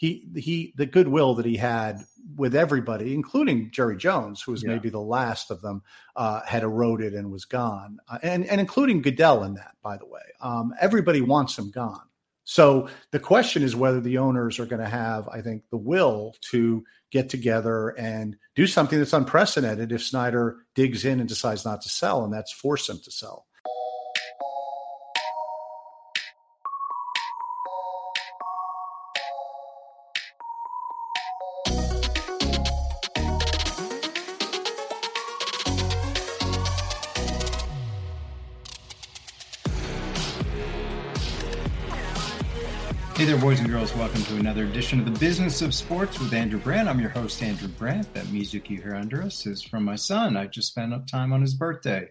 he he the goodwill that he had with everybody, including Jerry Jones, who was yeah. maybe the last of them, uh, had eroded and was gone, uh, and and including Goodell in that, by the way. Um, everybody wants him gone. So the question is whether the owners are going to have, I think, the will to get together and do something that's unprecedented if Snyder digs in and decides not to sell, and that's force him to sell. Girls. Welcome to another edition of the Business of Sports with Andrew Brandt. I'm your host, Andrew Brandt. That music you hear under us is from my son. I just spent up time on his birthday.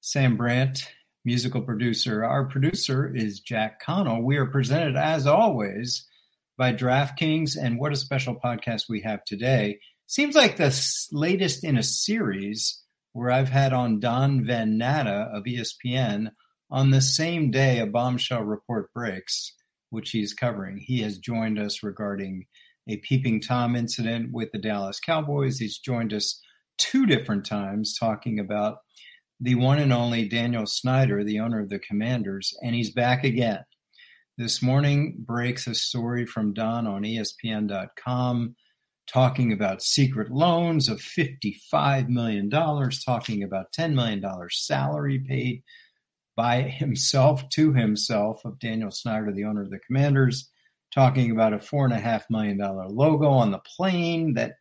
Sam Brandt, musical producer. Our producer is Jack Connell. We are presented, as always, by DraftKings. And what a special podcast we have today. Seems like the latest in a series where I've had on Don Van Natta of ESPN on the same day a bombshell report breaks which he's covering. He has joined us regarding a peeping Tom incident with the Dallas Cowboys. He's joined us two different times talking about the one and only Daniel Snyder, the owner of the Commanders, and he's back again. This morning breaks a story from Don on ESPN.com talking about secret loans of $55 million, talking about $10 million salary paid by himself to himself of Daniel Snyder, the owner of the Commanders, talking about a four and a half million dollar logo on the plane that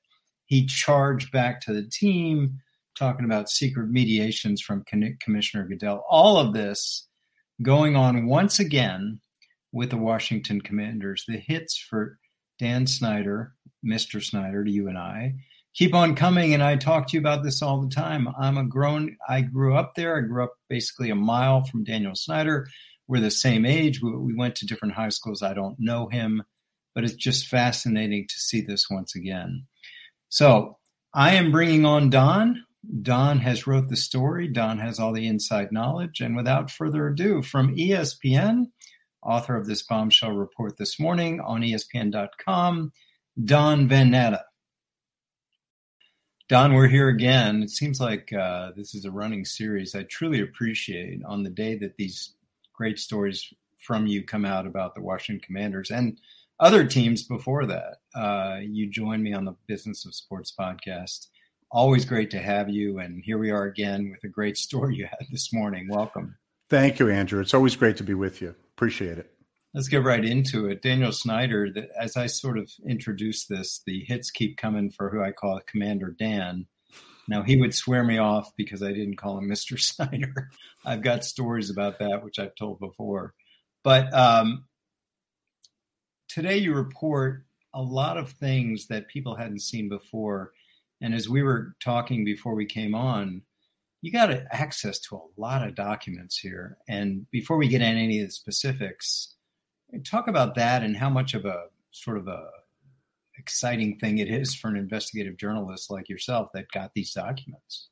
he charged back to the team, talking about secret mediations from Commissioner Goodell. All of this going on once again with the Washington Commanders. The hits for Dan Snyder, Mr. Snyder, to you and I, keep on coming. And I talk to you about this all the time. I'm a grown, I grew up there. I grew up basically a mile from Daniel Snyder. We're the same age. We, we went to different high schools. I don't know him, but it's just fascinating to see this once again. So I am bringing on Don. Don has wrote the story. Don has all the inside knowledge. And without further ado, from ESPN, author of this bombshell report this morning on ESPN.com, Don Van Natta. Don, we're here again. It seems like uh, this is a running series. I truly appreciate on the day that these great stories from you come out about the Washington Commanders and other teams before that. Uh, you joined me on the Business of Sports podcast. Always great to have you. And here we are again with a great story you had this morning. Welcome. Thank you, Andrew. It's always great to be with you. Appreciate it. Let's get right into it. Daniel Snyder, the, as I sort of introduce this, the hits keep coming for who I call Commander Dan. Now, he would swear me off because I didn't call him Mr. Snyder. I've got stories about that, which I've told before. But um, today you report a lot of things that people hadn't seen before. And as we were talking before we came on, you got access to a lot of documents here. And before we get into any of the specifics, Talk about that and how much of a sort of a exciting thing it is for an investigative journalist like yourself that got these documents.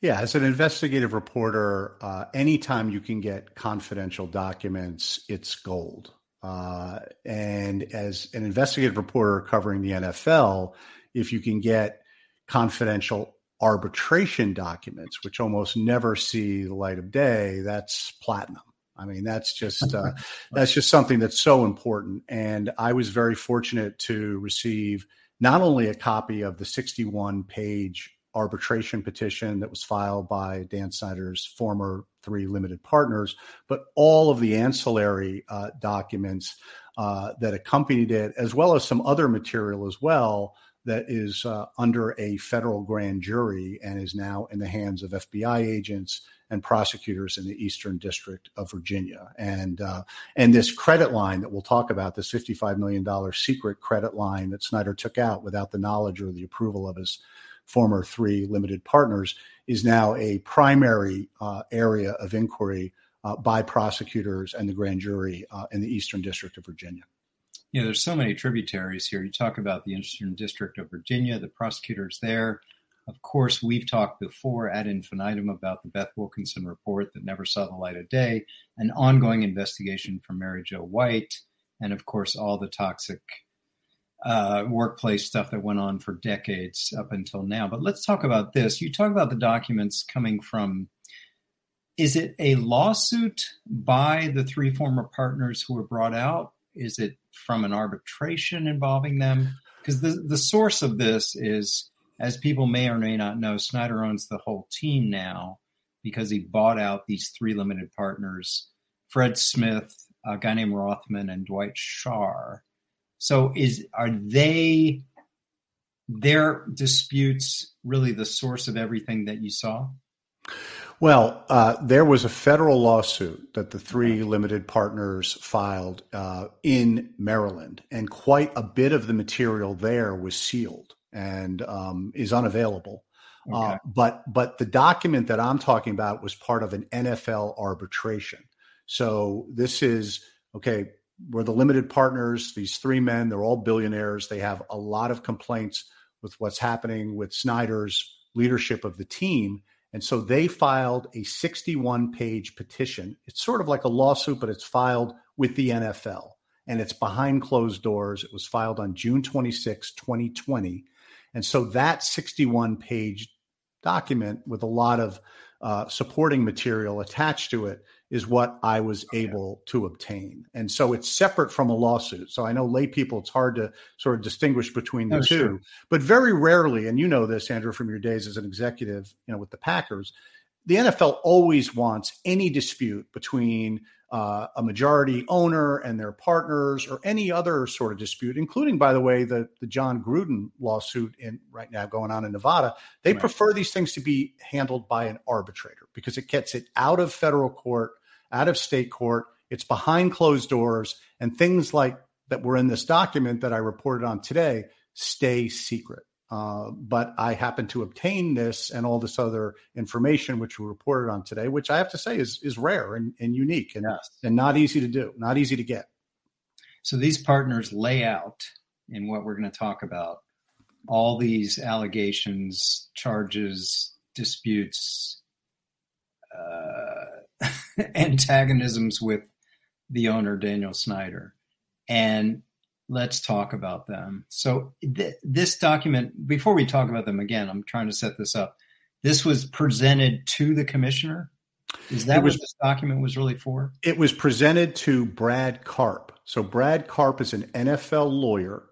Yeah, as an investigative reporter, uh, anytime you can get confidential documents, it's gold. Uh, and as an investigative reporter covering the NFL, if you can get confidential arbitration documents, which almost never see the light of day, that's platinum. I mean, that's just uh, that's just something that's so important. And I was very fortunate to receive not only a copy of the 61 page arbitration petition that was filed by Dan Snyder's former three limited partners, but all of the ancillary uh, documents uh, that accompanied it, as well as some other material as well that is uh, under a federal grand jury and is now in the hands of FBI agents and prosecutors in the Eastern District of Virginia. And uh, and this credit line that we'll talk about, this $55 million secret credit line that Snyder took out without the knowledge or the approval of his former three limited partners, is now a primary uh, area of inquiry uh, by prosecutors and the grand jury uh, in the Eastern District of Virginia. Yeah, there's so many tributaries here. You talk about the Eastern District of Virginia, the prosecutors there, of course, we've talked before ad infinitum about the Beth Wilkinson report that never saw the light of day, an ongoing investigation from Mary Jo White, and of course, all the toxic uh, workplace stuff that went on for decades up until now. But let's talk about this. You talk about the documents coming from. Is it a lawsuit by the three former partners who were brought out? Is it from an arbitration involving them? Because the, the source of this is, as people may or may not know, Snyder owns the whole team now because he bought out these three limited partners Fred Smith, a guy named Rothman, and Dwight Schar. So, is are they their disputes really the source of everything that you saw? Well, uh, there was a federal lawsuit that the three limited partners filed uh, in Maryland, and quite a bit of the material there was sealed and um, is unavailable. Uh, okay. Uh, but but the document that I'm talking about was part of an NFL arbitration. So this is okay. We're the limited partners. These three men, they're all billionaires. They have a lot of complaints with what's happening with Snyder's leadership of the team and so they filed a 61 page petition. It's sort of like a lawsuit, but it's filed with the NFL and it's behind closed doors. It was filed on June 26, 2020. And so that 61 page document with a lot of uh, supporting material attached to it is what I was able to obtain. And so it's separate from a lawsuit. So I know lay people, it's hard to sort of distinguish between the oh, two, sure. but very rarely, and you know this, Andrew, from your days as an executive, you know, with the Packers, the NFL always wants any dispute between uh, a majority owner and their partners or any other sort of dispute, including, by the way, the, the Jon Gruden lawsuit in right now going on in Nevada. They right. prefer these things to be handled by an arbitrator because it gets it out of federal court, out of state court. It's behind closed doors, and things like that were in this document that I reported on today stay secret. Uh, but I happen to obtain this and all this other information, which we reported on today, which I have to say is is rare and, and unique and, yes. and not easy to do, not easy to get. So these partners lay out in what we're going to talk about all these allegations, charges, disputes, uh, antagonisms with the owner Daniel Snyder, and let's talk about them. So th- this document, before we talk about them again, I'm trying to set this up. This was presented to the commissioner. Is that was, what this document was really for? It was presented to Brad Karp. So Brad Karp is an NFL lawyer,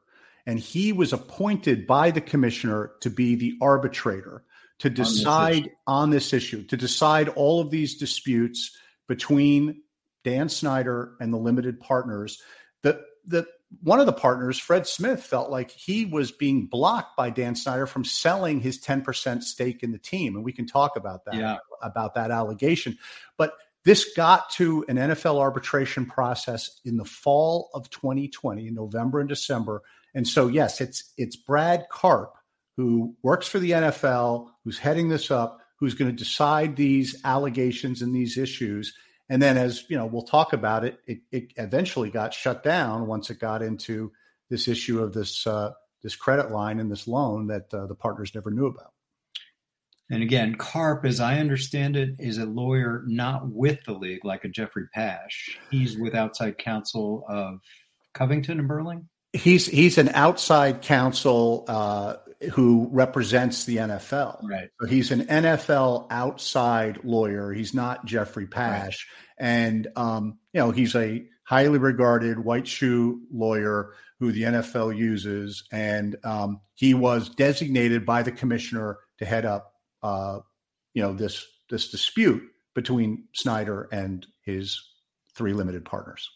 and he was appointed by the commissioner to be the arbitrator to decide on this issue, on this issue to decide all of these disputes between Dan Snyder and the limited partners. The the one of the partners, Fred Smith, felt like he was being blocked by Dan Snyder from selling his 10% stake in the team. And we can talk about that, yeah. about that allegation. But this got to an NFL arbitration process in the fall of 2020, in November and December. And so, yes, it's it's Brad Karp who works for the NFL, who's heading this up, who's going to decide these allegations and these issues. And then, as you know, we'll talk about it. It, it eventually got shut down once it got into this issue of this uh, this credit line and this loan that uh, the partners never knew about. And again, Karp, as I understand it, is a lawyer not with the league like a Jeffrey Pash. He's with outside counsel of Covington and Burling. He's he's an outside counsel uh, who represents the NFL. Right. So he's an NFL outside lawyer. He's not Jeffrey Pash, right. and um, you know he's a highly regarded white shoe lawyer who the NFL uses, and um, he was designated by the commissioner to head up, uh, you know, this this dispute between Snyder and his three limited partners.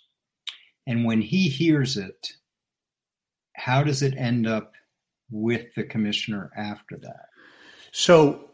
And when he hears it, how does it end up with the commissioner after that? So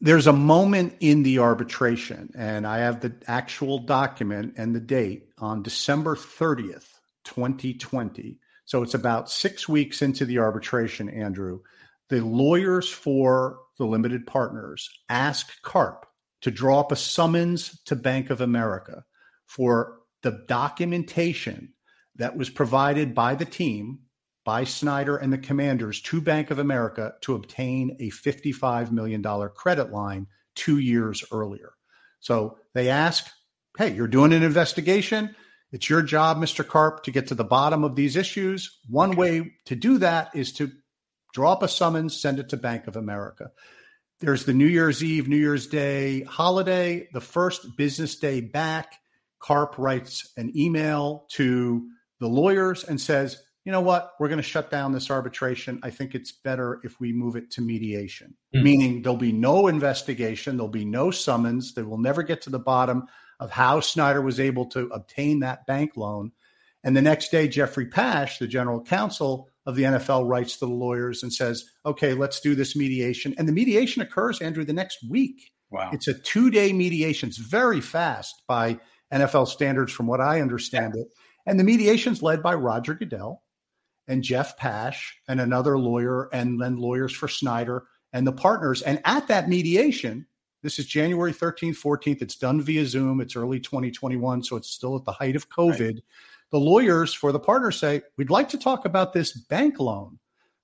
there's a moment in the arbitration, and I have the actual document and the date on December 30th, 2020. So it's about six weeks into the arbitration, Andrew. The lawyers for the limited partners ask Karp to draw up a summons to Bank of America for the documentation that was provided by the team by Snyder and the commanders to Bank of America to obtain a $55 million credit line two years earlier. So they ask, hey, you're doing an investigation. It's your job, Mr. Karp, to get to the bottom of these issues. One way to do that is to draw up a summons, send it to Bank of America. There's the New Year's Eve, New Year's Day holiday, the first business day back. Karp writes an email to the lawyers and says, you know what, we're going to shut down this arbitration. I think it's better if we move it to mediation, mm-hmm. meaning there'll be no investigation, there'll be no summons, they will never get to the bottom of how Snyder was able to obtain that bank loan. And the next day, Jeffrey Pash, the general counsel of the NFL, writes to the lawyers and says, okay, let's do this mediation. And the mediation occurs, Andrew, the next week. Wow. It's a two day mediation. It's very fast by NFL standards, from what I understand it. And the mediation's led by Roger Goodell and Jeff Pash and another lawyer, and then lawyers for Snyder and the partners. And at that mediation, this is January 13th, 14th. It's done via Zoom. It's early 2021, so it's still at the height of COVID. Right. The lawyers for the partners say, We'd like to talk about this bank loan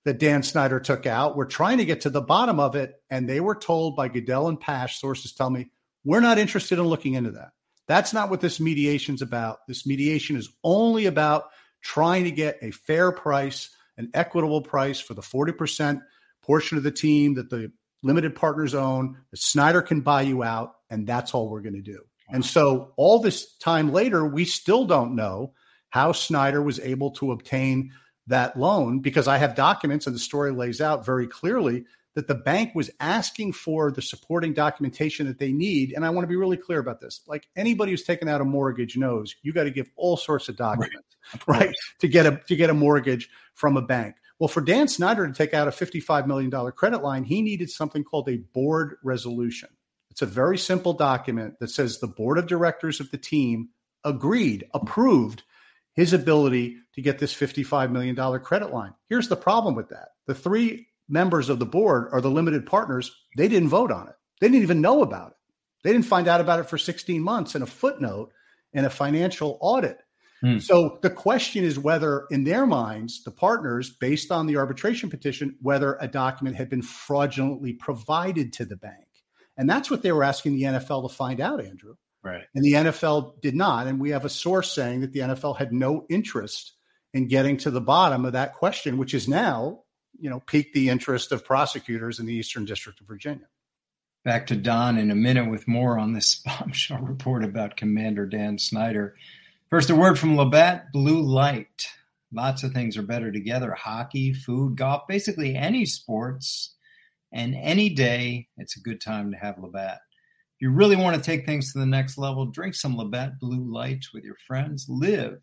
that Dan Snyder took out. We're trying to get to the bottom of it. And they were told by Goodell and Pash, sources tell me, we're not interested in looking into that. That's not what this mediation's about. This mediation is only about trying to get a fair price, an equitable price for the 40% portion of the team that the limited partners own. The Snyder can buy you out, and that's all we're going to do. Wow. And so, all this time later, we still don't know how Snyder was able to obtain that loan because I have documents, and the story lays out very clearly that the bank was asking for the supporting documentation that they need. And I want to be really clear about this. Like anybody who's taken out a mortgage knows, you got to give all sorts of documents, right, right to get a to get a mortgage from a bank. Well, for Dan Snyder to take out a $55 million credit line, he needed something called a board resolution. It's a very simple document that says the board of directors of the team agreed, approved his ability to get this $55 million credit line. Here's the problem with that the three members of the board are the limited partners. They didn't vote on it, they didn't even know about it. They didn't find out about it for 16 months in a footnote in a financial audit. Hmm. So the question is whether, in their minds, the partners, based on the arbitration petition, whether a document had been fraudulently provided to the bank. And that's what they were asking the NFL to find out, Andrew. Right. And the NFL did not. And we have a source saying that the NFL had no interest in getting to the bottom of that question, which is now, you know, piqued the interest of prosecutors in the Eastern District of Virginia. Back to Don in a minute with more on this bombshell report about Commander Dan Snyder. First, a word from Labatt Blue Light. Lots of things are better together hockey, food, golf, basically any sports. And any day, it's a good time to have Labatt. If you really want to take things to the next level, drink some Labatt Blue Lights with your friends. Live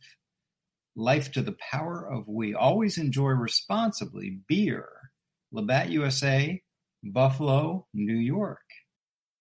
life to the power of we. Always enjoy responsibly beer. Labatt USA, Buffalo, New York.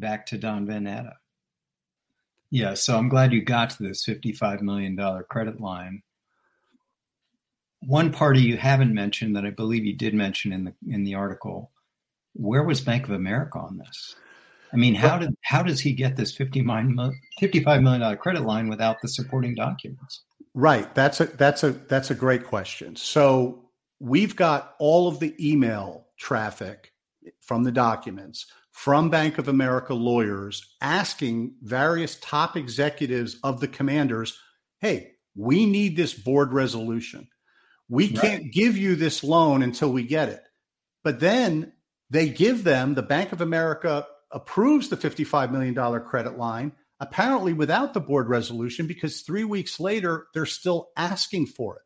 back to Don Van Natta. Yeah, so I'm glad you got to this $55 million credit line. One party you haven't mentioned that I believe you did mention in the in the article, where was Bank of America on this? I mean, how did how does he get this $55 million credit line without the supporting documents? Right. That's a that's a that's a great question. So we've got all of the email traffic from the documents from Bank of America lawyers asking various top executives of the commanders, hey, we need this board resolution. We right. can't give you this loan until we get it. But then they give them, the Bank of America approves the $55 million credit line, apparently without the board resolution, because three weeks later, they're still asking for it.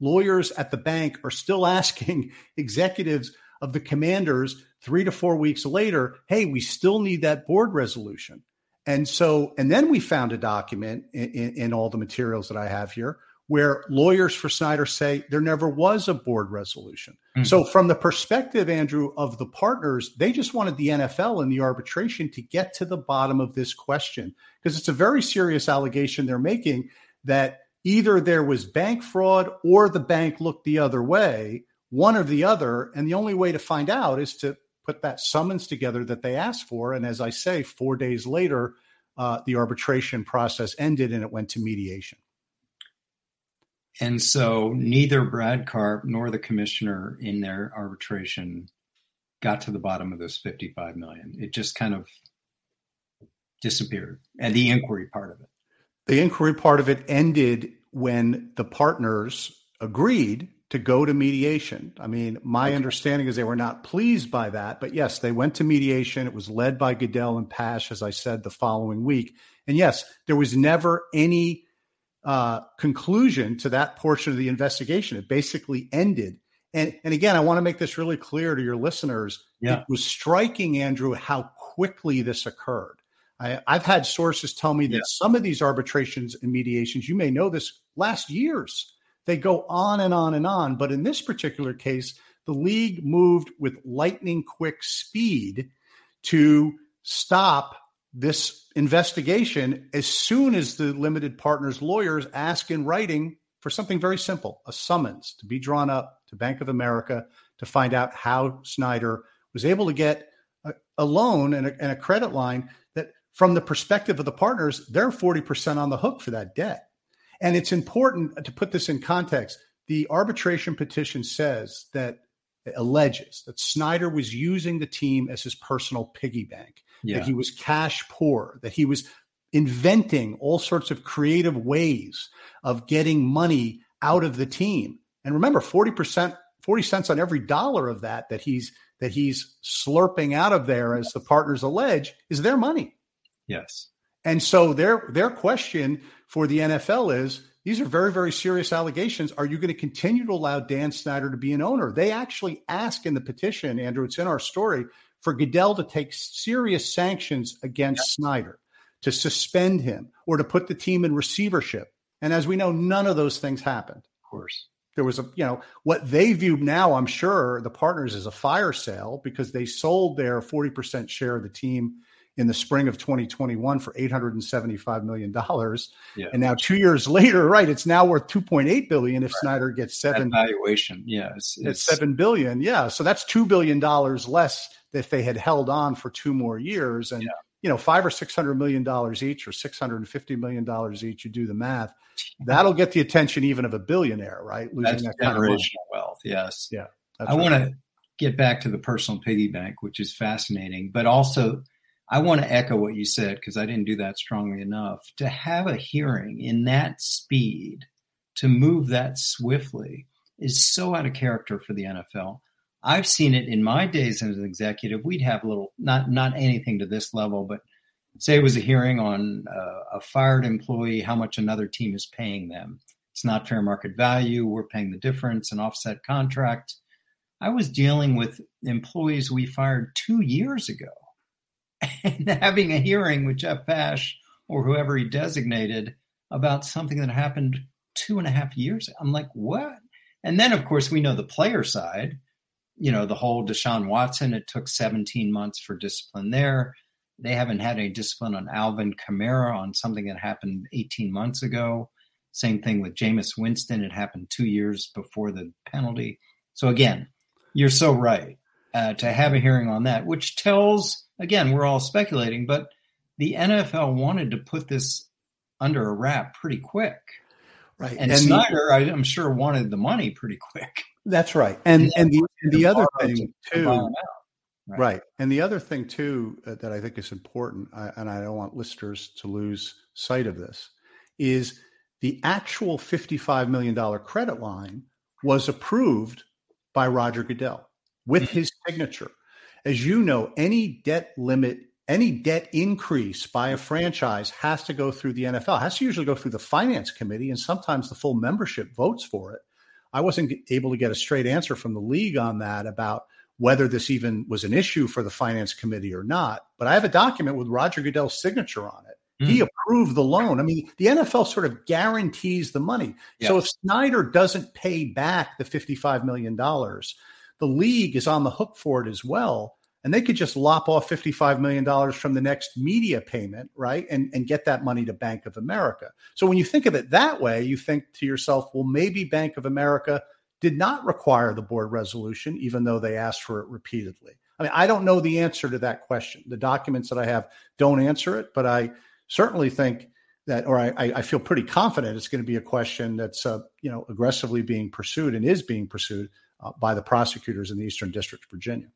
Lawyers at the bank are still asking executives of the commanders three to four weeks later, hey, we still need that board resolution. And so, and then we found a document in, in, in, all the materials that I have here where lawyers for Snyder say there never was a board resolution. Mm-hmm. So, from the perspective, Andrew, of the partners, they just wanted the NFL and the arbitration to get to the bottom of this question because it's a very serious allegation they're making that either there was bank fraud or the bank looked the other way, one or the other. And the only way to find out is to put that summons together that they asked for. And as I say, four days later, uh, the arbitration process ended and it went to mediation. And so neither Brad Karp nor the commissioner in their arbitration got to the bottom of this 55 million. It just kind of disappeared. And the inquiry part of it. The inquiry part of it ended when the partners agreed to go to mediation. I mean, my okay. understanding is they were not pleased by that, but yes, they went to mediation. It was led by Goodell and Pash, as I said, the following week. And yes, there was never any uh, conclusion to that portion of the investigation. It basically ended. And, and again, I want to make this really clear to your listeners. Yeah. It was striking, Andrew, how quickly this occurred. I, have had sources tell me that yeah. some of these arbitrations and mediations, you may know this, last years. They go on and on and on. But in this particular case, the league moved with lightning quick speed to stop this investigation as soon as the limited partners lawyers ask in writing for something very simple a summons to be drawn up to Bank of America to find out how Snyder was able to get a, a loan and a, and a credit line that, from the perspective of the partners, they're 40% on the hook for that debt. And it's important uh, to put this in context. The arbitration petition says that uh, alleges that Snyder was using the team as his personal piggy bank, yeah. that he was cash poor, that he was inventing all sorts of creative ways of getting money out of the team. And remember, 40%, 40 cents on every dollar of that that he's that he's slurping out of there, as the partners allege, is their money. Yes. And so their their question for the NFL is these are very, very serious allegations. Are you going to continue to allow Dan Snyder to be an owner? They actually ask in the petition, Andrew, it's in our story, for Goodell to take serious sanctions against Snyder, to suspend him, or to put the team in receivership. And as we know, none of those things happened. Of course. There was a, you know, what they view now, I'm sure, the partners as a fire sale because they sold their 40% share of the team in the spring of 2021 for 875 million dollars yeah. and now 2 years later right it's now worth 2.8 billion if right. Snyder gets 7 that valuation yeah it's, it's 7 billion yeah so that's 2 billion dollars less if they had held on for two more years and yeah. you know 5 or 600 million dollars each or 650 million dollars each you do the math that'll get the attention even of a billionaire right losing that's that generational kind of wealth yes yeah I right. want to get back to the personal piggy bank which is fascinating but also I want to echo what you said because I didn't do that strongly enough. To have a hearing in that speed, to move that swiftly, is so out of character for the NFL. I've seen it in my days as an executive. We'd have a little, not not anything to this level, but say it was a hearing on uh, a fired employee, how much another team is paying them. It's not fair market value. We're paying the difference, an offset contract. I was dealing with employees we fired two years ago and having a hearing with Jeff Pash or whoever he designated about something that happened two and a half years. I'm like, what? And then, of course, we know the player side. You know, the whole Deshaun Watson, it took 17 months for discipline there. They haven't had any discipline on Alvin Kamara on something that happened 18 months ago. Same thing with Jameis Winston. It happened two years before the penalty. So, again, you're so right uh, to have a hearing on that, which tells again, we're all speculating, but the NFL wanted to put this under a wrap pretty quick. Right. And, and Snyder, the, I, am sure, wanted the money pretty quick. That's right. And and, and the, and the other thing too, right. right. And the other thing too uh, that I think is important, uh, and I don't want listeners to lose sight of this, is the actual $55 million credit line was approved by Roger Goodell with mm-hmm. his signature. As you know, any debt limit, any debt increase by a franchise has to go through the NFL, has to usually go through the finance committee, and sometimes the full membership votes for it. I wasn't able to get a straight answer from the league on that about whether this even was an issue for the finance committee or not. But I have a document with Roger Goodell's signature on it. Mm. He approved the loan. I mean, the NFL sort of guarantees the money. Yes. So if Snyder doesn't pay back the $55 million, the league is on the hook for it as well. and they could just lop off $55 million from the next media payment, right? And, and get that money to Bank of America. So when you think of it that way, you think to yourself, well, maybe Bank of America did not require the board resolution, even though they asked for it repeatedly. I mean, I don't know the answer to that question. The documents that I have don't answer it, but I certainly think that, or I, I feel pretty confident it's going to be a question that's, uh, you know, aggressively being pursued and is being pursued uh, by the prosecutors in the Eastern District of Virginia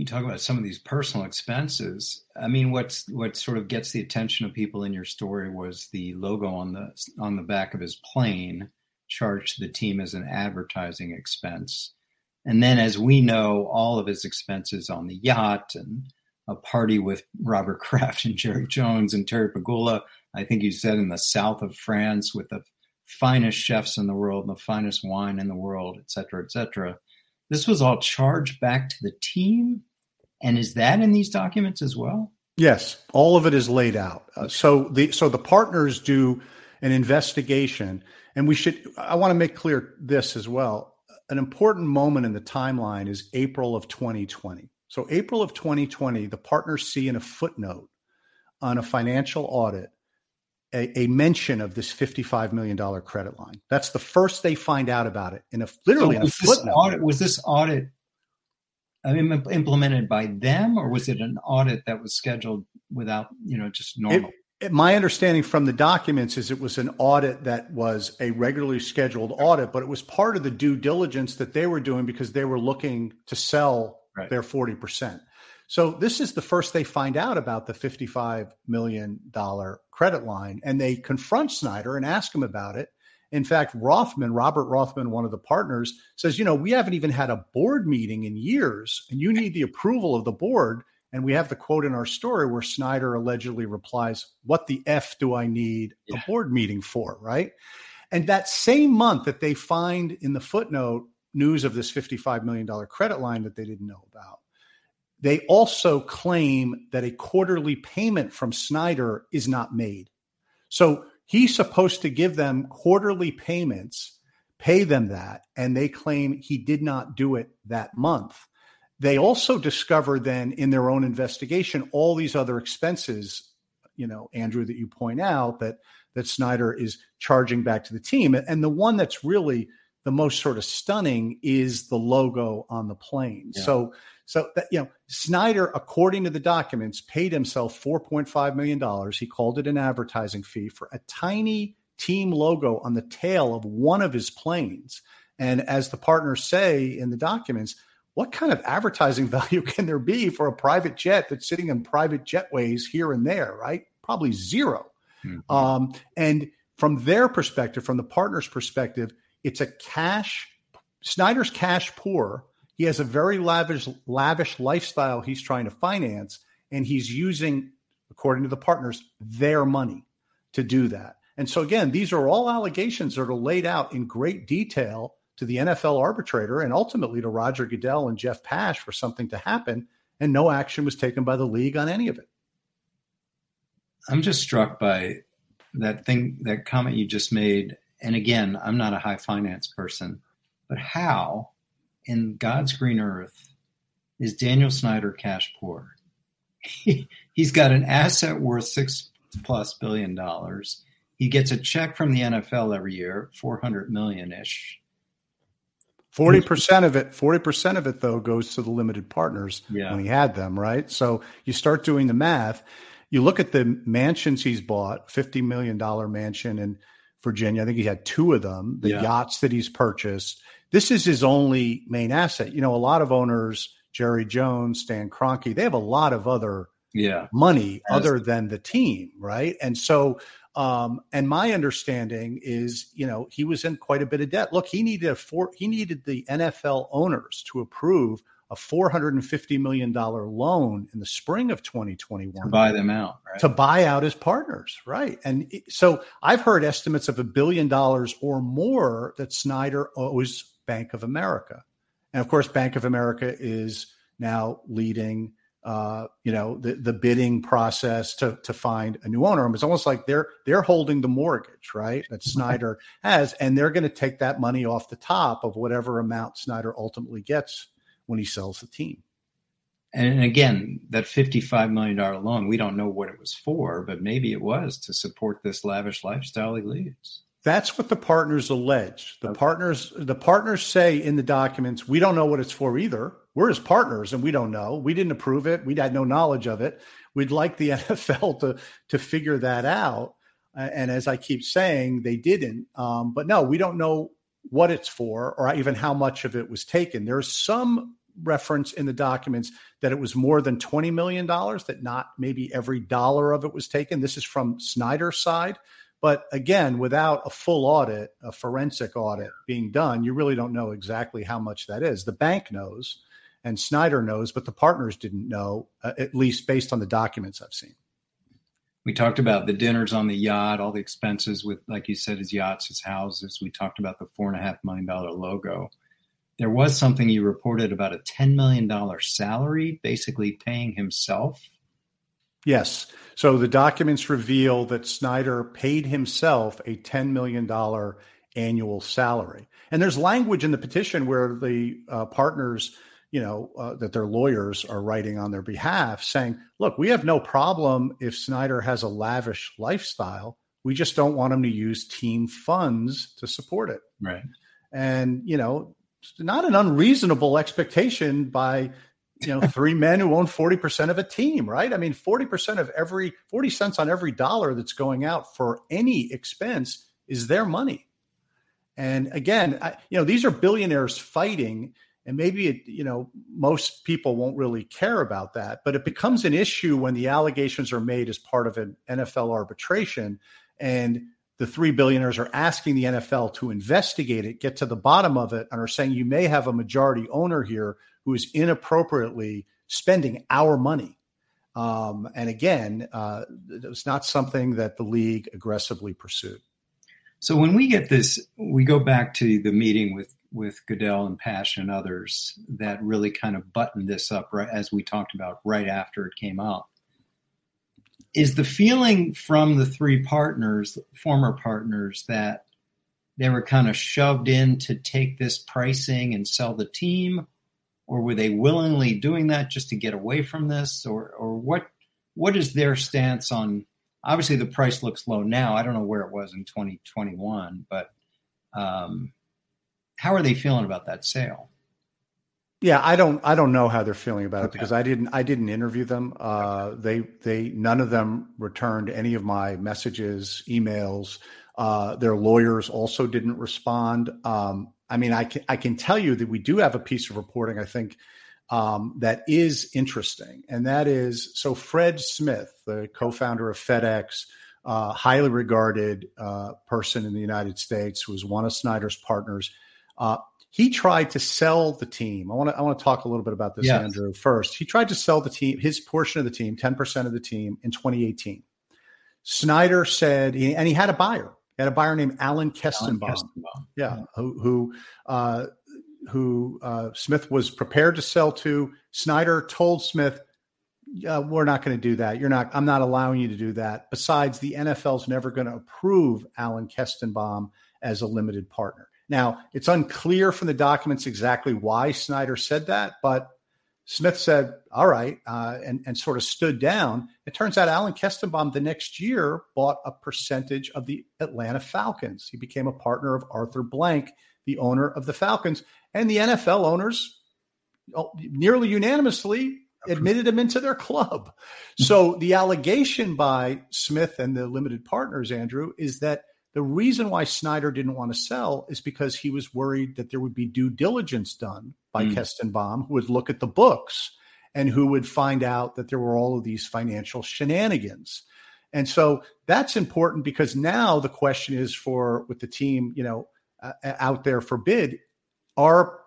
you talk about some of these personal expenses. I mean, what's what sort of gets the attention of people in your story was the logo on the on the back of his plane charged to the team as an advertising expense. And then, as we know, all of his expenses on the yacht and a party with Robert Kraft and Jerry Jones and Terry Pegula. I think you said in the south of France with the finest chefs in the world the finest wine in the world, et cetera, et cetera. This was all charged back to the team and is that in these documents as well? Yes, all of it is laid out. Uh, so the so the partners do an investigation, and we should. I want to make clear this as well. An important moment in the timeline is April of 2020. So April of 2020, the partners see in a footnote on a financial audit a, a, mention of this $55 million credit line. That's the first they find out about it And a literally so in a footnote. Audit, was this audit I mean, implemented by them, or was it an audit that was scheduled without, you know, just normal? It, it, my understanding from the documents is it was an audit that was a regularly scheduled audit, but it was part of the due diligence that they were doing because they were looking to sell right. their 40%. So this is the first they find out about the $55 million credit line, and they confront Snyder and ask him about it. In fact, Rothman, Robert Rothman, one of the partners, says, you know, we haven't even had a board meeting in years, and you need the approval of the board. And we have the quote in our story where Snyder allegedly replies, What the F do I need yeah. a board meeting for? Right. And that same month that they find in the footnote news of this $55 million credit line that they didn't know about, they also claim that a quarterly payment from Snyder is not made. So He's supposed to give them quarterly payments, pay them that, and they claim he did not do it that month. They also discover then in their own investigation all these other expenses, you know, Andrew, that you point out that that Snyder is charging back to the team. And the one that's really the most sort of stunning is the logo on the plane. Yeah. So so that you know, Snyder, according to the documents, paid himself $4.5 million. He called it an advertising fee for a tiny team logo on the tail of one of his planes. And as the partners say in the documents, what kind of advertising value can there be for a private jet that's sitting in private jetways here and there, right? Probably 0 mm-hmm. um, and from their perspective, from the partner's perspective, it's a cash, Snyder's cash poor he has a very lavish, lavish lifestyle he's trying to finance, and he's using, according to the partners, their money to do that. And so, again, these are all allegations that are laid out in great detail to the NFL arbitrator and ultimately to Roger Goodell and Jeff Pash for something to happen, and no action was taken by the league on any of it. I'm just struck by that thing, that comment you just made. And again, I'm not a high finance person, but how in God's green earth is Daniel Snyder cash poor. He, he's got an asset worth six plus billion dollars. He gets a check from the NFL every year, 400 million ish. 40% of it, 40% of it though goes to the limited partners yeah. when he had them, right? So you start doing the math. You look at the mansions he's bought, $50 million mansion in Virginia. I think he had two of them, the yeah. yachts that he's purchased this is his only main asset. You know, a lot of owners, Jerry Jones, Stan Kroenke, they have a lot of other yeah money As, other than the team, right? And so um, and my understanding is, you know, he was in quite a bit of debt. Look, he needed a four, he needed the NFL owners to approve a $450 million loan in the spring of 2021 to buy them out, right? To buy out his partners, right? And so I've heard estimates of a billion dollars or more that Snyder owes Bank of America. And of course, Bank of America is now leading, uh, you know, the, the bidding process to, to find a new owner. It's almost like they're they're holding the mortgage, right? That Snyder has, and they're going to take that money off the top of whatever amount Snyder ultimately gets when he sells the team. And again, that $55 million loan, we don't know what it was for, but maybe it was to support this lavish lifestyle he leads. That's what the partners allege. The okay. partners the partners say in the documents, we don't know what it's for either. We're as partners and we don't know. We didn't approve it. We had no knowledge of it. We'd like the NFL to to figure that out. And as I keep saying, they didn't. Um, but no, we don't know what it's for or even how much of it was taken. There's some reference in the documents that it was more than $20 million, that not maybe every dollar of it was taken. This is from Snyder's side. But again, without a full audit, a forensic audit being done, you really don't know exactly how much that is. The bank knows and Snyder knows, but the partners didn't know, uh, at least based on the documents I've seen. We talked about the dinners on the yacht, all the expenses with, like you said, his yachts, his houses. We talked about the four and a half million dollar logo. There was something you reported about a $10 million salary, basically paying himself Yes. So the documents reveal that Snyder paid himself a $10 million annual salary. And there's language in the petition where the uh, partners, you know, uh, that their lawyers are writing on their behalf saying, look, we have no problem if Snyder has a lavish lifestyle. We just don't want him to use team funds to support it. Right. And, you know, not an unreasonable expectation by you know, three men who own 40% of a team, right? I mean, 40% of every 40 cents on every dollar that's going out for any expense is their money. And again, I, you know, these are billionaires fighting and maybe it, you know, most people won't really care about that, but it becomes an issue when the allegations are made as part of an NFL arbitration and the three billionaires are asking the NFL to investigate it, get to the bottom of it, and are saying you may have a majority owner here who is inappropriately spending our money. Um, and again, uh, it's not something that the league aggressively pursued. So when we get this, we go back to the meeting with with Goodell and Pash and others that really kind of buttoned this up right as we talked about right after it came out. Is the feeling from the three partners, former partners, that they were kind of shoved in to take this pricing and sell the team, or were they willingly doing that just to get away from this? Or or what what is their stance on obviously the price looks low now. I don't know where it was in 2021 but um, how are they feeling about that sale? Yeah i don't i don't know how they're feeling about okay. it because i didn't i didn't interview them. Uh, they they none of them returned any of my messages emails. Uh, their lawyers also didn't respond. Um, I mean, I can I can tell you that we do have a piece of reporting. I think um, that is interesting, and that is so. Fred Smith, the co-founder of FedEx, uh, highly regarded uh, person in the United States, who was one of Snyder's partners. Uh, he tried to sell the team. I want to I want to talk a little bit about this, yes. Andrew. First, he tried to sell the team, his portion of the team, ten percent of the team, in 2018. Snyder said, and he had a buyer had a buyer named Alan Kestenbaum. Alan Kestenbaum. Yeah, who who, uh, who uh, Smith was prepared to sell to. Snyder told Smith, "We're not going to do that. You're not. I'm not allowing you to do that. Besides, the NFL's never going to approve Alan Kestenbaum as a limited partner." Now, it's unclear from the documents exactly why Snyder said that, but Smith said, all right, uh, and, and sort of stood down. It turns out Alan Kestenbaum the next year bought a percentage of the Atlanta Falcons. He became a partner of Arthur Blank, the owner of the Falcons. And the NFL owners oh, nearly unanimously admitted him into their club. So the allegation by Smith and the limited partners, Andrew, is that the reason why Snyder didn't want to sell is because he was worried that there would be due diligence done by mm. Kestenbaum, who would look at the books and who would find out that there were all of these financial shenanigans. And so that's important because now the question is for with the team, you know, uh, out there for bid, are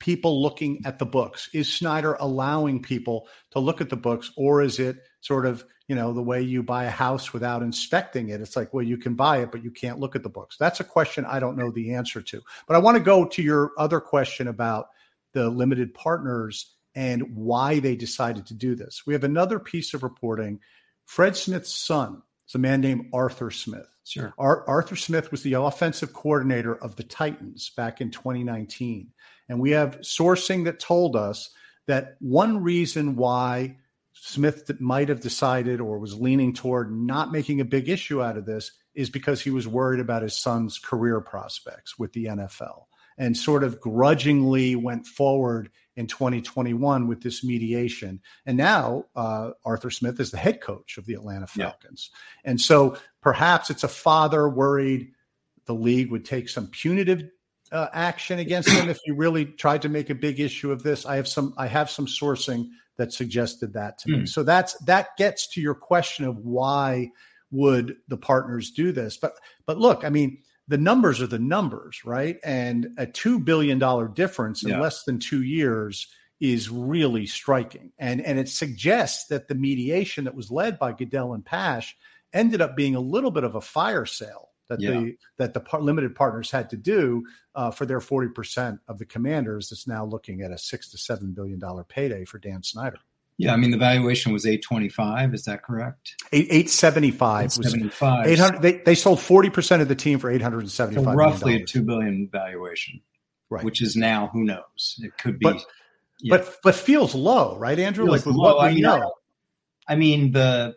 people looking at the books? Is Snyder allowing people to look at the books, or is it sort of you know the way you buy a house without inspecting it it's like well you can buy it but you can't look at the books that's a question i don't know the answer to but i want to go to your other question about the limited partners and why they decided to do this we have another piece of reporting fred smith's son is a man named arthur smith Sure. Ar- Arthur Smith was the offensive coordinator of the Titans back in 2019. And we have sourcing that told us that one reason why Smith might have decided or was leaning toward not making a big issue out of this is because he was worried about his son's career prospects with the NFL and sort of grudgingly went forward in 2021 with this mediation. And now uh, Arthur Smith is the head coach of the Atlanta Falcons. Yeah. And so perhaps it's a father worried the league would take some punitive uh, action against him if you really tried to make a big issue of this. I have some I have some sourcing that suggested that to mm. me. Hmm. So that's that gets to your question of why would the partners do this? But but look, I mean, the numbers are the numbers, right? And a two billion dollar difference in yeah. less than two years is really striking. And and it suggests that the mediation that was led by Goodell and Pash ended up being a little bit of a fire sale that yeah. the that the par- limited partners had to do uh, for their 40% of the commanders that's now looking at a six to seven billion dollar payday for Dan Snyder. Yeah, I mean the valuation was 825, is that correct? 8, 875 875. 800 they, they sold 40% of the team for 875 so roughly a 2 billion valuation. Right. Which is now who knows. It could be But yeah. but, but feels low, right Andrew? Feels like low. I mean, know. I mean the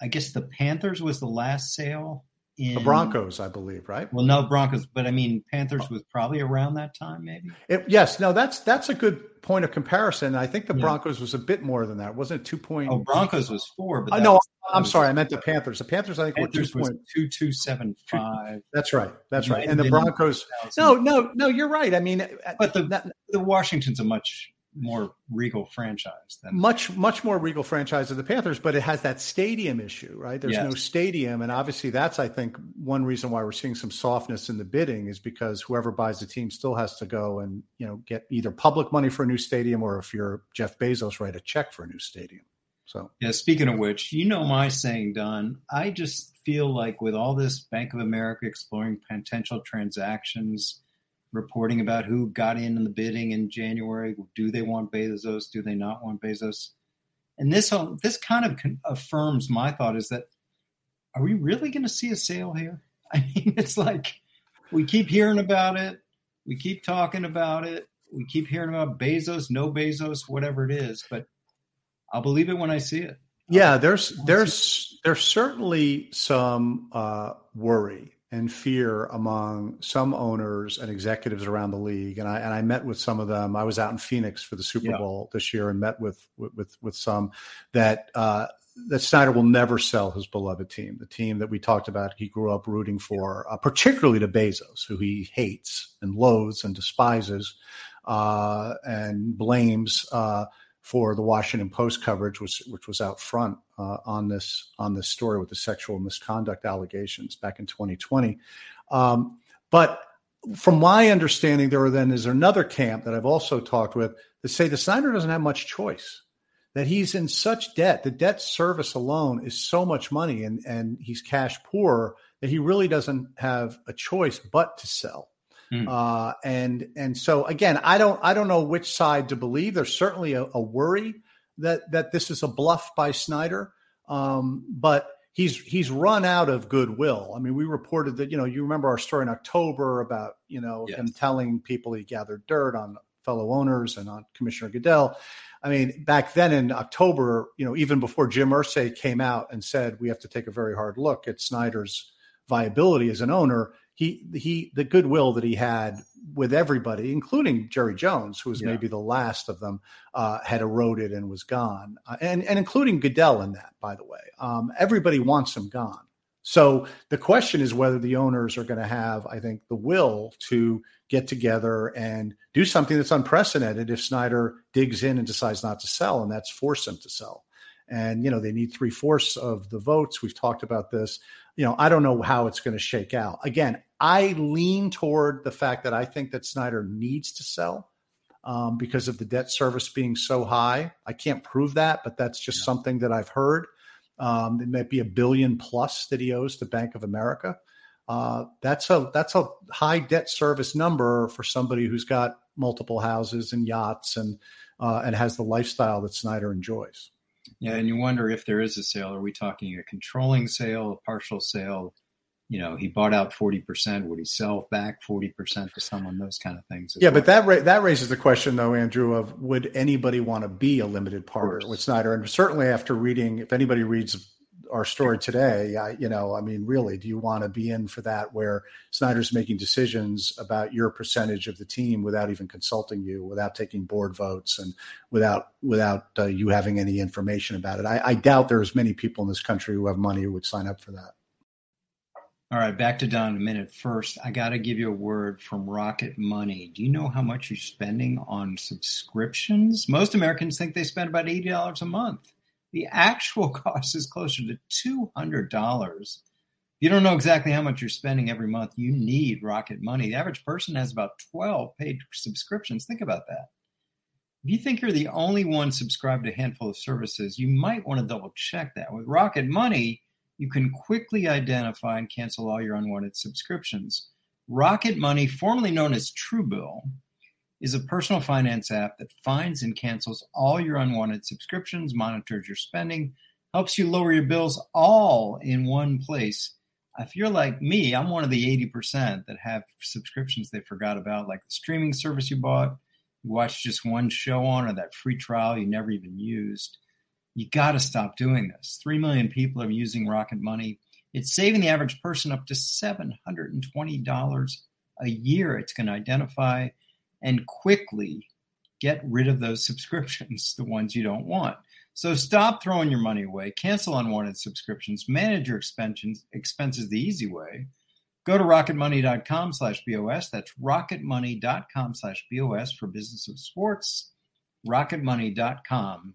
I guess the Panthers was the last sale in the Broncos, I believe, right? Well, no Broncos, but I mean Panthers was probably around that time, maybe. It, yes, no, that's that's a good point of comparison. I think the yeah. Broncos was a bit more than that, wasn't it? Two point. Oh, Broncos was four, but uh, no, I'm sorry, I meant the Panthers. The Panthers, I think, Panthers were two point two two seven five. That's right, that's right. And the Broncos. No, no, no, you're right. I mean, but the that, the Washington's a much more regal franchise than much much more regal franchise than the Panthers, but it has that stadium issue, right? There's yes. no stadium, and obviously that's I think one reason why we're seeing some softness in the bidding is because whoever buys the team still has to go and you know get either public money for a new stadium or if you're Jeff Bezos, write a check for a new stadium. So yeah, speaking of which, you know my saying, Don. I just feel like with all this Bank of America exploring potential transactions reporting about who got in in the bidding in January. Do they want Bezos? Do they not want Bezos? And this this kind of affirms my thought is that are we really going to see a sale here? I mean, it's like we keep hearing about it, we keep talking about it, we keep hearing about Bezos, no Bezos, whatever it is, but I'll believe it when I see it. Yeah, there's there's there's certainly some uh, worry and fear among some owners and executives around the league. And I and I met with some of them. I was out in Phoenix for the Super yeah. Bowl this year and met with with with some that uh, that Snyder will never sell his beloved team, the team that we talked about. He grew up rooting for, uh, particularly to Bezos, who he hates and loathes and despises uh, and blames uh, for the Washington Post coverage, which which was out front uh, on this on this story with the sexual misconduct allegations back in 2020. Um, but from my understanding, there then is another camp that I've also talked with that say the Snyder doesn't have much choice. That he's in such debt, the debt service alone is so much money, and and he's cash poor that he really doesn't have a choice but to sell. Mm. Uh, and and so again, I don't I don't know which side to believe. There's certainly a, a worry that that this is a bluff by Snyder, um, but he's he's run out of goodwill. I mean, we reported that you know you remember our story in October about you know yes. him telling people he gathered dirt on fellow owners and on Commissioner Goodell. I mean, back then in October, you know, even before Jim Irsay came out and said we have to take a very hard look at Snyder's viability as an owner, he he the goodwill that he had with everybody, including Jerry Jones, who was yeah. maybe the last of them, uh, had eroded and was gone, uh, and and including Goodell in that, by the way. Um, everybody wants him gone. So the question is whether the owners are going to have, I think, the will to get together and do something that's unprecedented if Snyder digs in and decides not to sell, and that's force him to sell. And you know they need three fourths of the votes. We've talked about this. You know I don't know how it's going to shake out. Again, I lean toward the fact that I think that Snyder needs to sell um, because of the debt service being so high. I can't prove that, but that's just yeah. something that I've heard. Um, it might be a billion plus that he owes to Bank of America. Uh, that's a that's a high debt service number for somebody who's got multiple houses and yachts and uh, and has the lifestyle that Snyder enjoys. Yeah, and you wonder if there is a sale. Are we talking a controlling sale, a partial sale? You know, he bought out 40%. Would he sell back 40% to someone? Those kind of things. Yeah, well. but that ra- that raises the question, though, Andrew, of would anybody want to be a limited partner with Snyder? And certainly after reading, if anybody reads our story today, I, you know, I mean, really, do you want to be in for that where Snyder's making decisions about your percentage of the team without even consulting you, without taking board votes, and without without uh, you having any information about it? I, I doubt there's many people in this country who have money who would sign up for that. All right, back to Don in a minute. First, I got to give you a word from Rocket Money. Do you know how much you're spending on subscriptions? Most Americans think they spend about $80 a month. The actual cost is closer to $200. You don't know exactly how much you're spending every month. You need Rocket Money. The average person has about 12 paid subscriptions. Think about that. If you think you're the only one subscribed to a handful of services, you might want to double check that. With Rocket Money, you can quickly identify and cancel all your unwanted subscriptions. Rocket Money, formerly known as Truebill, is a personal finance app that finds and cancels all your unwanted subscriptions, monitors your spending, helps you lower your bills all in one place. If you're like me, I'm one of the 80% that have subscriptions they forgot about, like the streaming service you bought, you watched just one show on, or that free trial you never even used. You got to stop doing this. 3 million people are using Rocket Money. It's saving the average person up to $720 a year. It's going to identify and quickly get rid of those subscriptions, the ones you don't want. So stop throwing your money away, cancel unwanted subscriptions, manage your expenses, expenses the easy way. Go to rocketmoney.com slash BOS. That's rocketmoney.com slash BOS for business of sports. rocketmoney.com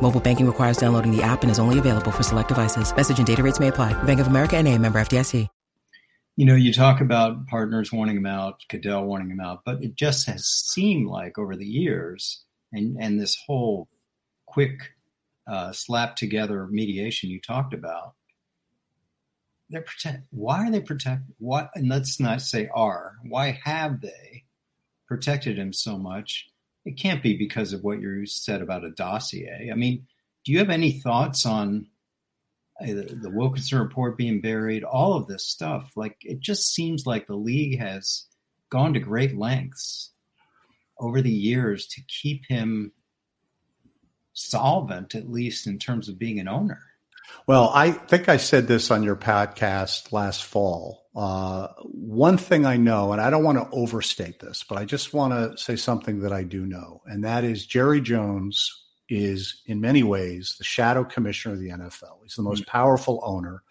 Mobile banking requires downloading the app and is only available for select devices. Message and data rates may apply. Bank of America and a member FDIC. You know, you talk about partners wanting him out, Goodell wanting him out, but it just has seemed like over the years – and and this whole quick uh, slap together mediation you talked about they're protect why are they protect what and let's not say are why have they protected him so much it can't be because of what you said about a dossier i mean do you have any thoughts on uh, the, the wilkinson report being buried all of this stuff like it just seems like the league has gone to great lengths over the years to keep him solvent, at least in terms of being an owner? Well, I think I said this on your podcast last fall. Uh, one thing I know, and I don't want to overstate this, but I just want to say something that I do know, and that is Jerry Jones is in many ways the shadow commissioner of the NFL. He's the most mm-hmm. powerful owner.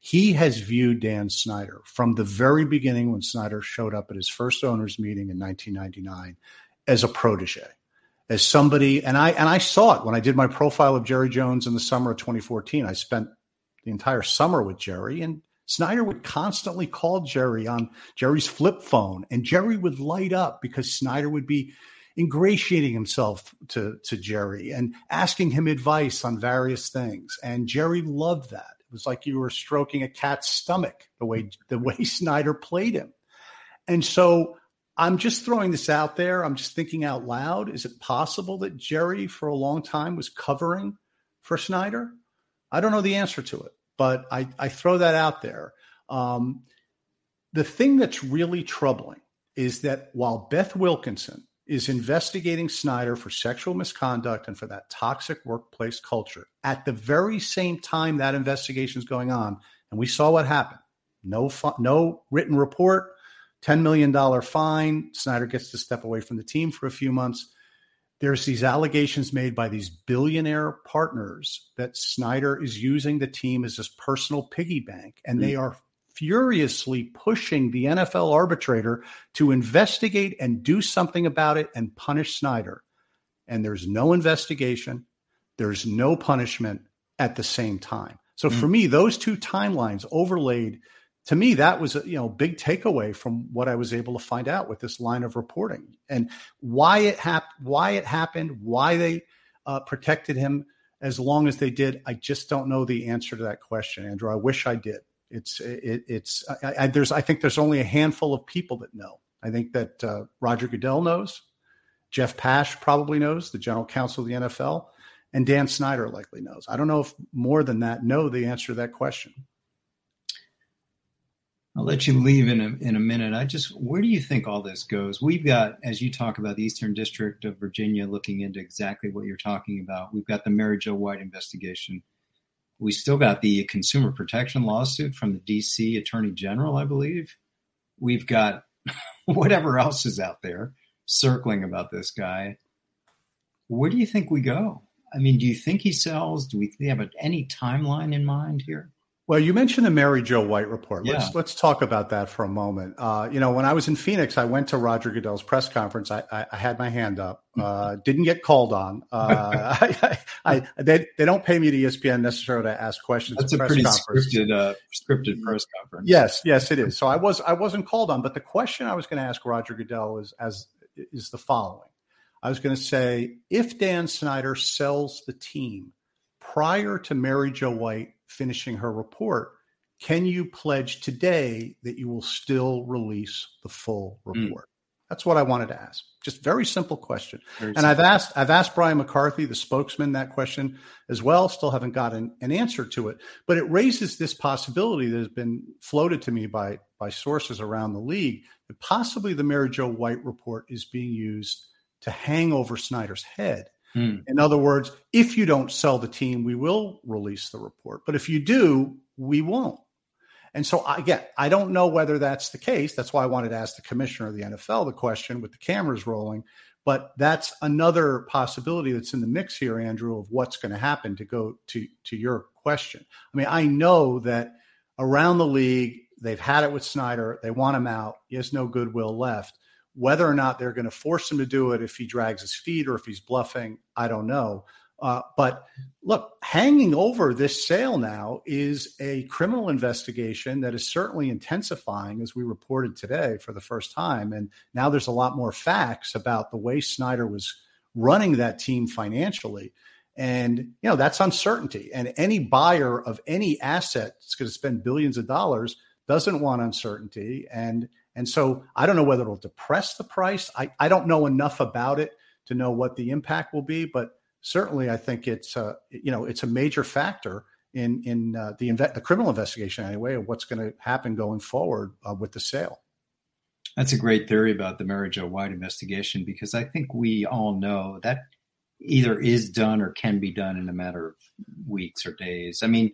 He has viewed Dan Snyder from the very beginning when Snyder showed up at his first owners meeting in 1999 as a protege, as somebody, and I and I saw it when I did my profile of Jerry Jones in the summer of 2014. I spent the entire summer with Jerry, and Snyder would constantly call Jerry on Jerry's flip phone, and Jerry would light up because Snyder would be ingratiating himself to, to Jerry and asking him advice on various things. And Jerry loved that. It was like you were stroking a cat's stomach the way the way Snyder played him. And so I'm just throwing this out there. I'm just thinking out loud. Is it possible that Jerry, for a long time, was covering for Snyder? I don't know the answer to it, but I, I throw that out there. Um, the thing that's really troubling is that while Beth Wilkinson is investigating Snyder for sexual misconduct and for that toxic workplace culture, at the very same time that investigation is going on, and we saw what happened. No, no written report, $10 million fine. Snyder gets to step away from the team for a few months. There's these allegations made by these billionaire partners that Snyder is using the team as his personal piggy bank, and mm-hmm. they are furiously pushing the NFL arbitrator to investigate and do something about it and punish Snyder. And there's no investigation, there's no punishment at the same time. So mm-hmm. for me, those two timelines overlaid to me, that was a you know big takeaway from what I was able to find out with this line of reporting and why it hap- why it happened, why they uh, protected him as long as they did. I just don't know the answer to that question, Andrew. I wish I did. It's it, it's I, I, there's I think there's only a handful of people that know. I think that uh, Roger Goodell knows, Jeff Pash probably knows, the general counsel of the NFL, and Dan Snyder likely knows. I don't know if more than that know the answer to that question. I'll let you leave in a, in a minute. I just, where do you think all this goes? We've got, as you talk about the Eastern District of Virginia looking into exactly what you're talking about. We've got the Mary Jo White investigation. We still got the consumer protection lawsuit from the DC Attorney General, I believe. We've got whatever else is out there circling about this guy. Where do you think we go? I mean, do you think he sells? Do we have any timeline in mind here? Well, you mentioned the Mary Jo White report. Let's yeah. let's talk about that for a moment. Uh, you know, when I was in Phoenix, I went to Roger Goodell's press conference. I, I, I had my hand up. Uh, didn't get called on. Uh, I, I, they they don't pay me to ESPN necessarily to ask questions. That's a pretty conference. scripted uh, scripted press conference. Yes, yes, it is. So I was I wasn't called on, but the question I was going to ask Roger Goodell is as is the following. I was going to say if Dan Snyder sells the team prior to Mary Jo White finishing her report, can you pledge today that you will still release the full hmm. report? Mm. That's what I wanted to ask. Just very simple question. Very and simple. I've asked I've asked Brian McCarthy, the spokesman, that question as well. Still haven't gotten an answer to it. But it raises this possibility that has been floated to me by by sources around the league that possibly the Mary Jo White report is being used to hang over Snyder's head Mm. In other words, if you don't sell the team, we will release the report. But if you do, we won't. And so, again, I don't know whether that's the case. That's why I wanted to ask the commissioner of the NFL the question with the cameras rolling. But that's another possibility that's in the mix here, Andrew, of what's going to happen to go to, to your question. I mean, I know that around the league, they've had it with Snyder. They want him out. He has no goodwill left. Whether or not they're going to force him to do it if he drags his feet or if he's bluffing, I don't know. Uh, but look, hanging over this sale now is a criminal investigation that is certainly intensifying, as we reported today for the first time. And now there's a lot more facts about the way Snyder was running that team financially. And, you know, that's uncertainty. And any buyer of any asset that's going to spend billions of dollars doesn't want uncertainty. And and so I don't know whether it'll depress the price. I, I don't know enough about it to know what the impact will be, but certainly I think it's a, you know it's a major factor in in uh, the inve- the criminal investigation anyway of what's going to happen going forward uh, with the sale. That's a great theory about the Mary Jo White investigation because I think we all know that either is done or can be done in a matter of weeks or days. I mean,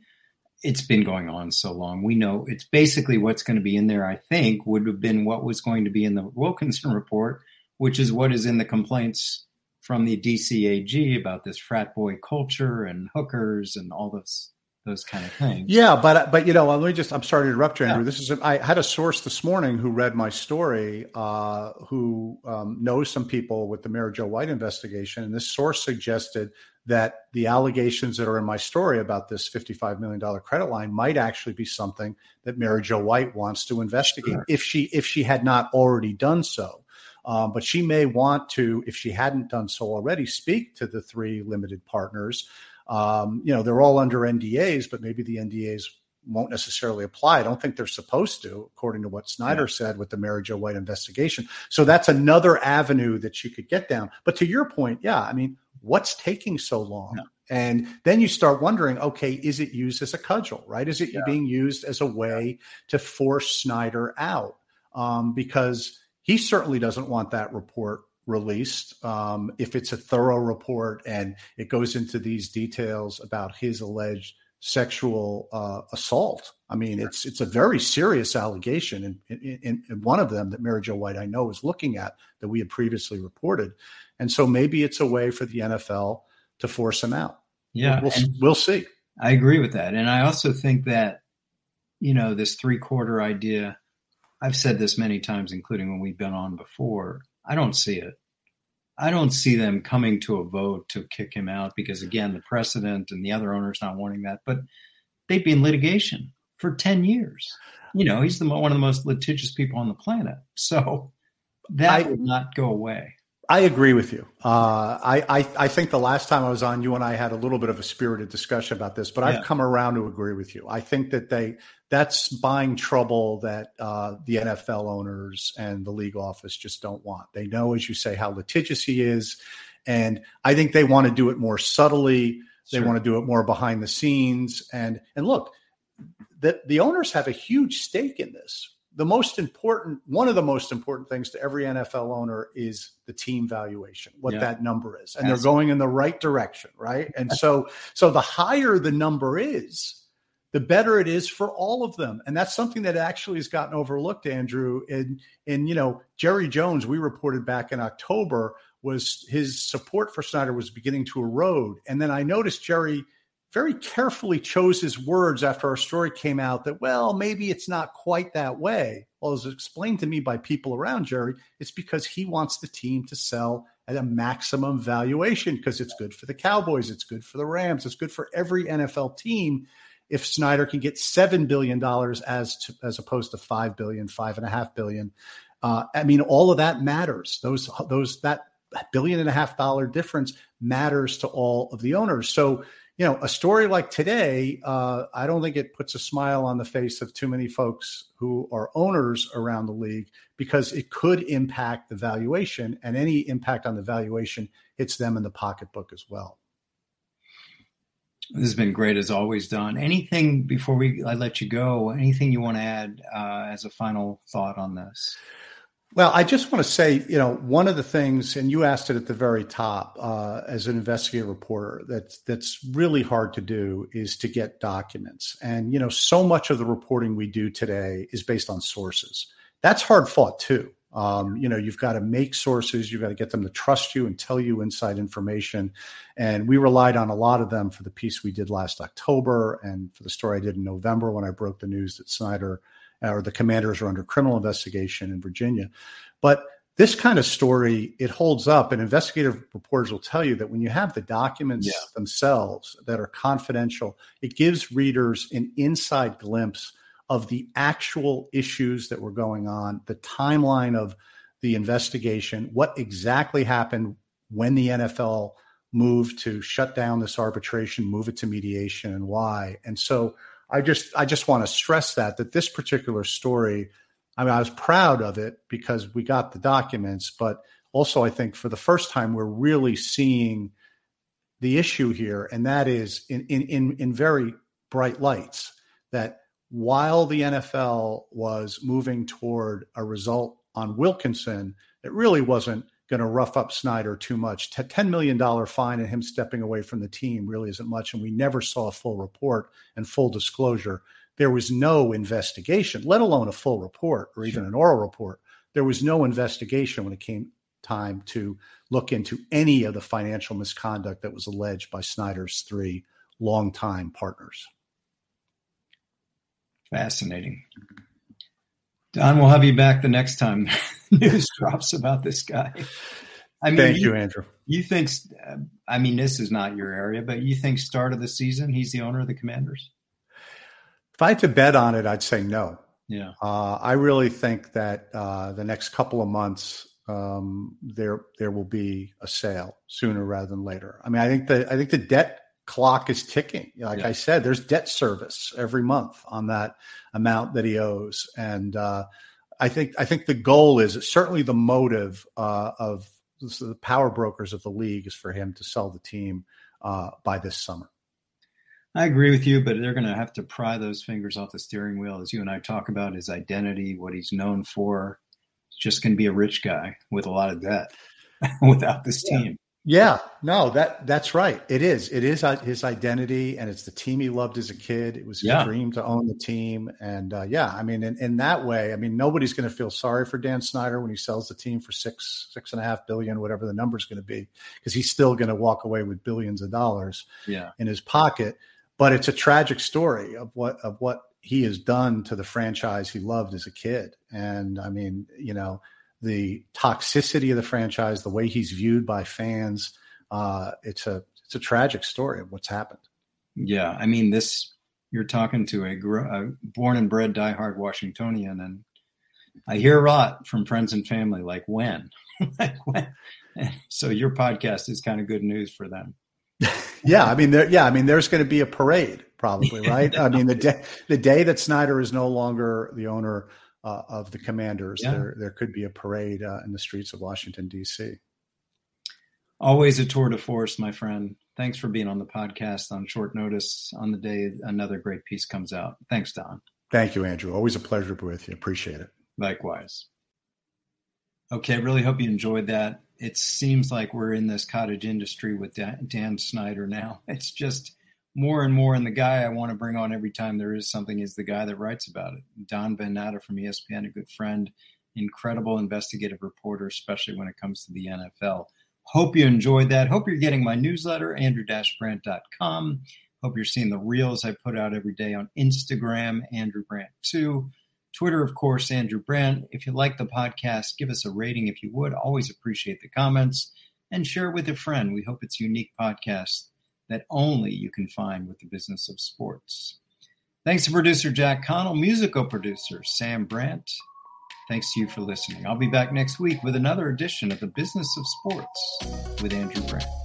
it's been going on so long. We know it's basically what's going to be in there, I think, would have been what was going to be in the Wilkinson report, which is what is in the complaints from the DCAG about this frat boy culture and hookers and all those those kind of things. Yeah, but but you know, let me just I'm sorry to interrupt you, Andrew. Yeah. This is I had a source this morning who read my story, uh, who um, knows some people with the Mary Jo White investigation, and this source suggested that the allegations that are in my story about this $55 million credit line might actually be something that Mary Jo White wants to investigate sure. if she if she had not already done so. Um, but she may want to, if she hadn't done so already, speak to the three limited partners. Um, you know, they're all under NDAs, but maybe the NDAs won't necessarily apply. I don't think they're supposed to, according to what Snyder yeah. said with the Mary Jo White investigation. So that's another avenue that you could get down. But to your point, yeah, I mean, what's taking so long? Yeah. And then you start wondering, okay, is it used as a cudgel, right? Is it yeah. being used as a way to force Snyder out? Um, because he certainly doesn't want that report released. Um, if it's a thorough report and it goes into these details about his alleged sexual uh, assault. I mean, it's it's a very serious allegation, and, one of them that Mary Jo White I know is looking at that we had previously reported, and so maybe it's a way for the NFL to force him out. Yeah, we'll, we'll see. I agree with that, and I also think that you know this three quarter idea. I've said this many times, including when we've been on before. I don't see it. I don't see them coming to a vote to kick him out because, again, the precedent and the other owners not wanting that. But they'd be in litigation for 10 years. You know, he's the one of the most litigious people on the planet. So that I, would not go away. I agree with you. Uh, I, I, I think the last time I was on, you and I had a little bit of a spirited discussion about this, but yeah. I've come around to agree with you. I think that they that's buying trouble that uh, the NFL owners and the league office just don't want. They know, as you say, how litigious he is, and I think they want to do it more subtly. They sure. want to do it more behind the scenes. And and look, the, the owners have a huge stake in this the most important one of the most important things to every NFL owner is the team valuation, what yeah. that number is. And they're going in the right direction, right? And so so the higher the number is, the better it is for all of them. And that's something that actually has gotten overlooked, Andrew. And and you know, Jerry Jones, we reported back in October, was his support for Snyder was beginning to erode. And then I noticed Jerry very carefully chose his words after our story came out that, well, maybe it's not quite that way. Well, as explained to me by people around Jerry, it's because he wants the team to sell at a maximum valuation because it's good for the Cowboys, it's good for the Rams, it's good for every NFL team. If Snyder can get seven billion dollars as to, as opposed to five billion, five and a half billion, uh, I mean, all of that matters. Those those that billion and a half dollar difference matters to all of the owners. So you know, a story like today, uh, I don't think it puts a smile on the face of too many folks who are owners around the league because it could impact the valuation, and any impact on the valuation hits them in the pocketbook as well. This has been great as always, Don. Anything before we I let you go? Anything you want to add uh, as a final thought on this? Well, I just want to say, you know, one of the things, and you asked it at the very top, uh, as an investigative reporter, that's that's really hard to do is to get documents. And you know, so much of the reporting we do today is based on sources. That's hard fought too. Um, you know, you've got to make sources, you've got to get them to trust you and tell you inside information. And we relied on a lot of them for the piece we did last October and for the story I did in November when I broke the news that Snyder or the commanders are under criminal investigation in Virginia. But this kind of story, it holds up, and investigative reporters will tell you that when you have the documents yeah. themselves that are confidential, it gives readers an inside glimpse of the actual issues that were going on, the timeline of the investigation, what exactly happened when the NFL moved to shut down this arbitration, move it to mediation, and why. And so I just I just want to stress that that this particular story, I mean, I was proud of it because we got the documents, but also I think for the first time we're really seeing the issue here, and that is in in in, in very bright lights that while the NFL was moving toward a result on Wilkinson, it really wasn't going to rough up Snyder too much. $10 million fine and him stepping away from the team really isn't much. And we never saw a full report and full disclosure. There was no investigation, let alone a full report or even an oral report. There was no investigation when it came time to look into any of the financial misconduct that was alleged by Snyder's three longtime partners. Fascinating. Don, we'll have you back the next time news drops about this guy. I mean, thank you, you, Andrew. You think? I mean, this is not your area, but you think start of the season he's the owner of the Commanders? If I had to bet on it, I'd say no. Yeah, uh, I really think that uh, the next couple of months um, there there will be a sale sooner rather than later. I mean, I think the I think the debt clock is ticking. Like yeah. I said, there's debt service every month on that amount that he owes, and uh, I think I think the goal is certainly the motive uh, of the power brokers of the league is for him to sell the team uh, by this summer. I agree with you, but they're going to have to pry those fingers off the steering wheel, as you and I talk about his identity, what he's known for. He's just going to be a rich guy with a lot of debt without this yeah. team. Yeah, no, that that's right. It is. It is his identity, and it's the team he loved as a kid. It was his yeah. dream to own the team, and uh, yeah, I mean, in, in that way, I mean, nobody's going to feel sorry for Dan Snyder when he sells the team for six six and a half billion, whatever the number is going to be, because he's still going to walk away with billions of dollars yeah. in his pocket. But it's a tragic story of what of what he has done to the franchise he loved as a kid, and I mean, you know the toxicity of the franchise, the way he's viewed by fans. Uh, it's a it's a tragic story of what's happened. Yeah, I mean this you're talking to a, a born and bred diehard Washingtonian, and I hear a lot from friends and family, like when, like when. So your podcast is kind of good news for them. yeah, I mean, there, yeah, I mean, there's going to be a parade, probably, right? I mean, the day the day that Snyder is no longer the owner uh, of the Commanders, yeah. there there could be a parade uh, in the streets of Washington D.C. Always a tour de force, my friend. Thanks for being on the podcast on short notice on the day another great piece comes out. Thanks, Don. Thank you, Andrew. Always a pleasure to be with you. Appreciate it. Likewise. Okay, really hope you enjoyed that. It seems like we're in this cottage industry with Dan Snyder now. It's just more and more, and the guy I want to bring on every time there is something is the guy that writes about it. Don Van Natta from ESPN, a good friend, incredible investigative reporter, especially when it comes to the NFL. Hope you enjoyed that. Hope you're getting my newsletter, andrew-brandt.com. Hope you're seeing the reels I put out every day on Instagram, Andrew Brandt 2. Twitter, of course, Andrew Brandt. If you like the podcast, give us a rating if you would. Always appreciate the comments and share it with a friend. We hope it's unique podcast that only you can find with the business of sports. Thanks to producer Jack Connell, musical producer Sam Brandt. Thanks to you for listening. I'll be back next week with another edition of the Business of Sports with Andrew Brandt.